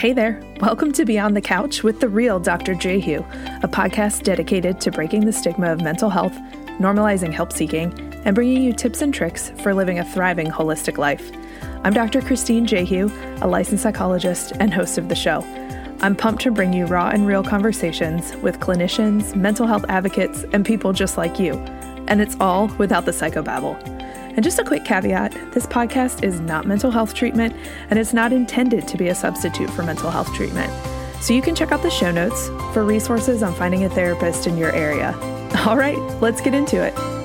Hey there, welcome to Beyond the Couch with the real Dr. Jehu, a podcast dedicated to breaking the stigma of mental health, normalizing help seeking, and bringing you tips and tricks for living a thriving holistic life. I'm Dr. Christine Jehu, a licensed psychologist and host of the show. I'm pumped to bring you raw and real conversations with clinicians, mental health advocates, and people just like you. And it's all without the psychobabble. And just a quick caveat this podcast is not mental health treatment and it's not intended to be a substitute for mental health treatment. So you can check out the show notes for resources on finding a therapist in your area. All right, let's get into it.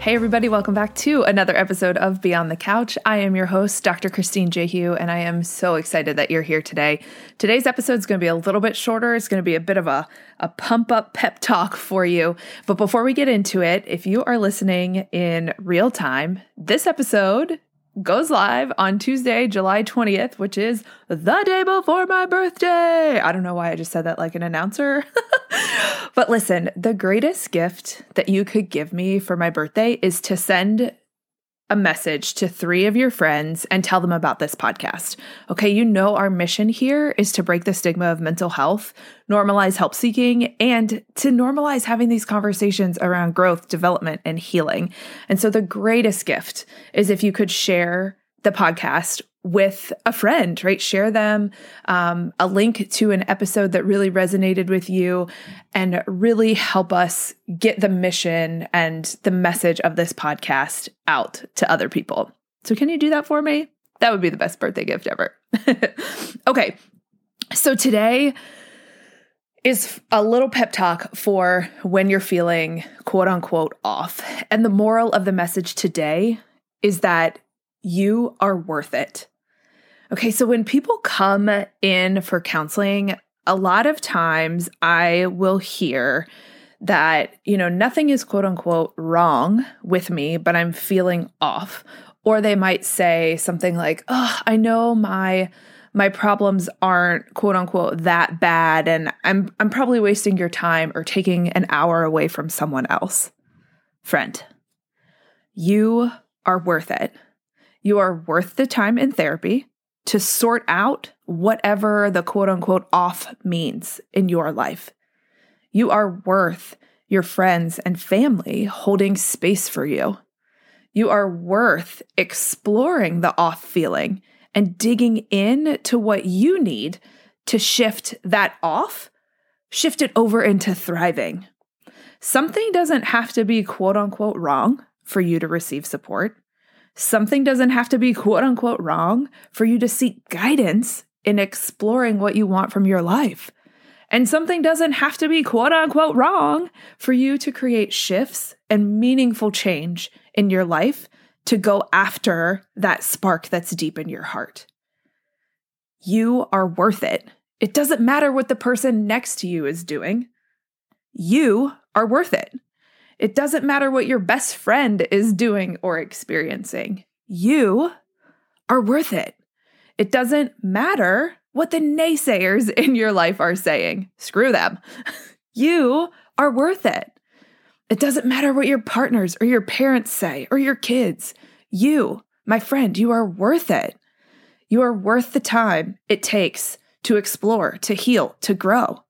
Hey, everybody, welcome back to another episode of Beyond the Couch. I am your host, Dr. Christine Jehu, and I am so excited that you're here today. Today's episode is going to be a little bit shorter. It's going to be a bit of a, a pump up pep talk for you. But before we get into it, if you are listening in real time, this episode goes live on Tuesday, July 20th, which is the day before my birthday. I don't know why I just said that like an announcer. but listen, the greatest gift that you could give me for my birthday is to send a message to three of your friends and tell them about this podcast. Okay, you know, our mission here is to break the stigma of mental health, normalize help seeking, and to normalize having these conversations around growth, development, and healing. And so, the greatest gift is if you could share the podcast with a friend, right? Share them um, a link to an episode that really resonated with you and really help us get the mission and the message of this podcast out to other people. So, can you do that for me? That would be the best birthday gift ever. okay. So, today is a little pep talk for when you're feeling quote unquote off. And the moral of the message today is that you are worth it. Okay, so when people come in for counseling, a lot of times I will hear that, you know, nothing is quote unquote wrong with me, but I'm feeling off. Or they might say something like, oh, I know my my problems aren't quote unquote that bad and I'm I'm probably wasting your time or taking an hour away from someone else. Friend, you are worth it. You are worth the time in therapy to sort out whatever the quote unquote off means in your life. You are worth your friends and family holding space for you. You are worth exploring the off feeling and digging in to what you need to shift that off, shift it over into thriving. Something doesn't have to be quote unquote wrong for you to receive support. Something doesn't have to be quote unquote wrong for you to seek guidance in exploring what you want from your life. And something doesn't have to be quote unquote wrong for you to create shifts and meaningful change in your life to go after that spark that's deep in your heart. You are worth it. It doesn't matter what the person next to you is doing. You are worth it. It doesn't matter what your best friend is doing or experiencing. You are worth it. It doesn't matter what the naysayers in your life are saying. Screw them. you are worth it. It doesn't matter what your partners or your parents say or your kids. You, my friend, you are worth it. You are worth the time it takes to explore, to heal, to grow.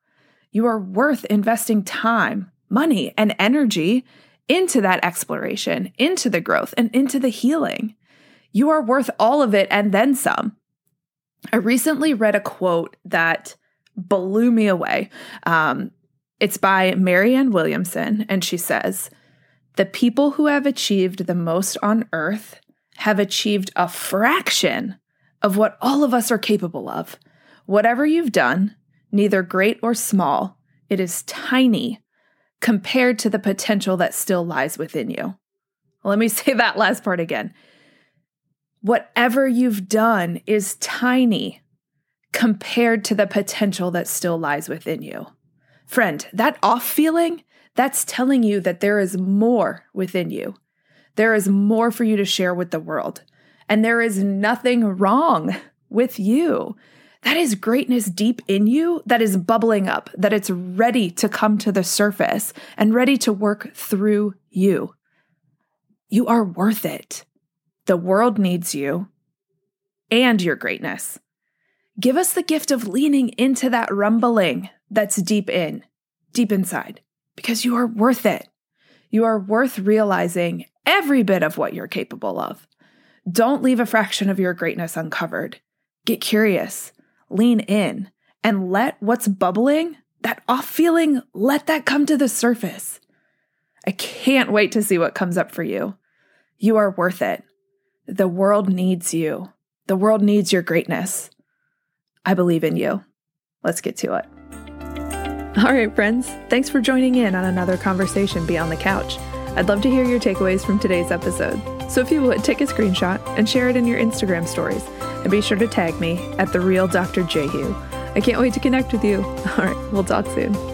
You are worth investing time, money, and energy into that exploration, into the growth, and into the healing. You are worth all of it and then some. I recently read a quote that blew me away. Um, it's by Marianne Williamson, and she says, The people who have achieved the most on earth have achieved a fraction of what all of us are capable of. Whatever you've done, neither great or small, it is tiny compared to the potential that still lies within you. Let me say that last part again. Whatever you've done is tiny compared to the potential that still lies within you. Friend, that off feeling, that's telling you that there is more within you. There is more for you to share with the world. And there is nothing wrong with you. That is greatness deep in you that is bubbling up, that it's ready to come to the surface and ready to work through you. You are worth it. The world needs you. and your greatness. Give us the gift of leaning into that rumbling that's deep in, deep inside, because you are worth it. You are worth realizing every bit of what you're capable of. Don't leave a fraction of your greatness uncovered. Get curious, lean in, and let what's bubbling, that off feeling, let that come to the surface. I can't wait to see what comes up for you. You are worth it. The world needs you. The world needs your greatness. I believe in you. Let's get to it. All right, friends, thanks for joining in on another conversation beyond the couch. I'd love to hear your takeaways from today's episode. So if you would, take a screenshot and share it in your Instagram stories. And be sure to tag me at the real Dr. Jehu. I can't wait to connect with you. All right, we'll talk soon.